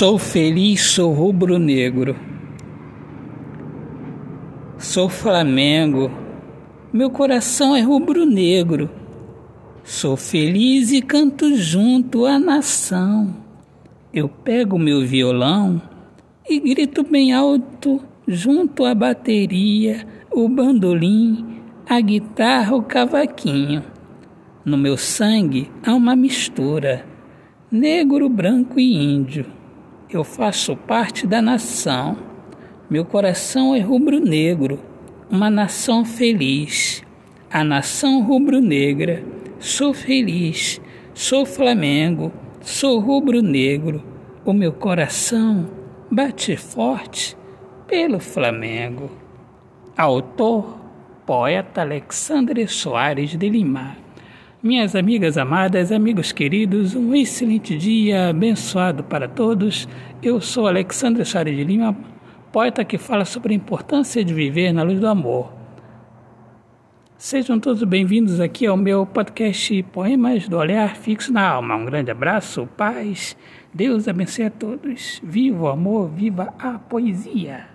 Sou feliz, sou rubro-negro. Sou Flamengo, meu coração é rubro-negro. Sou feliz e canto junto à nação. Eu pego meu violão e grito bem alto junto à bateria, o bandolim, a guitarra, o cavaquinho. No meu sangue há uma mistura, negro, branco e índio. Eu faço parte da nação. Meu coração é rubro-negro, uma nação feliz. A nação rubro-negra. Sou feliz, sou Flamengo, sou rubro-negro. O meu coração bate forte pelo Flamengo. Autor, poeta Alexandre Soares de Lima. Minhas amigas amadas, amigos queridos, um excelente dia abençoado para todos. Eu sou Alexandre Soares de Lima, poeta que fala sobre a importância de viver na luz do amor. Sejam todos bem-vindos aqui ao meu podcast Poemas do Olhar Fixo na Alma. Um grande abraço, paz, Deus abençoe a todos. Viva o amor, viva a poesia.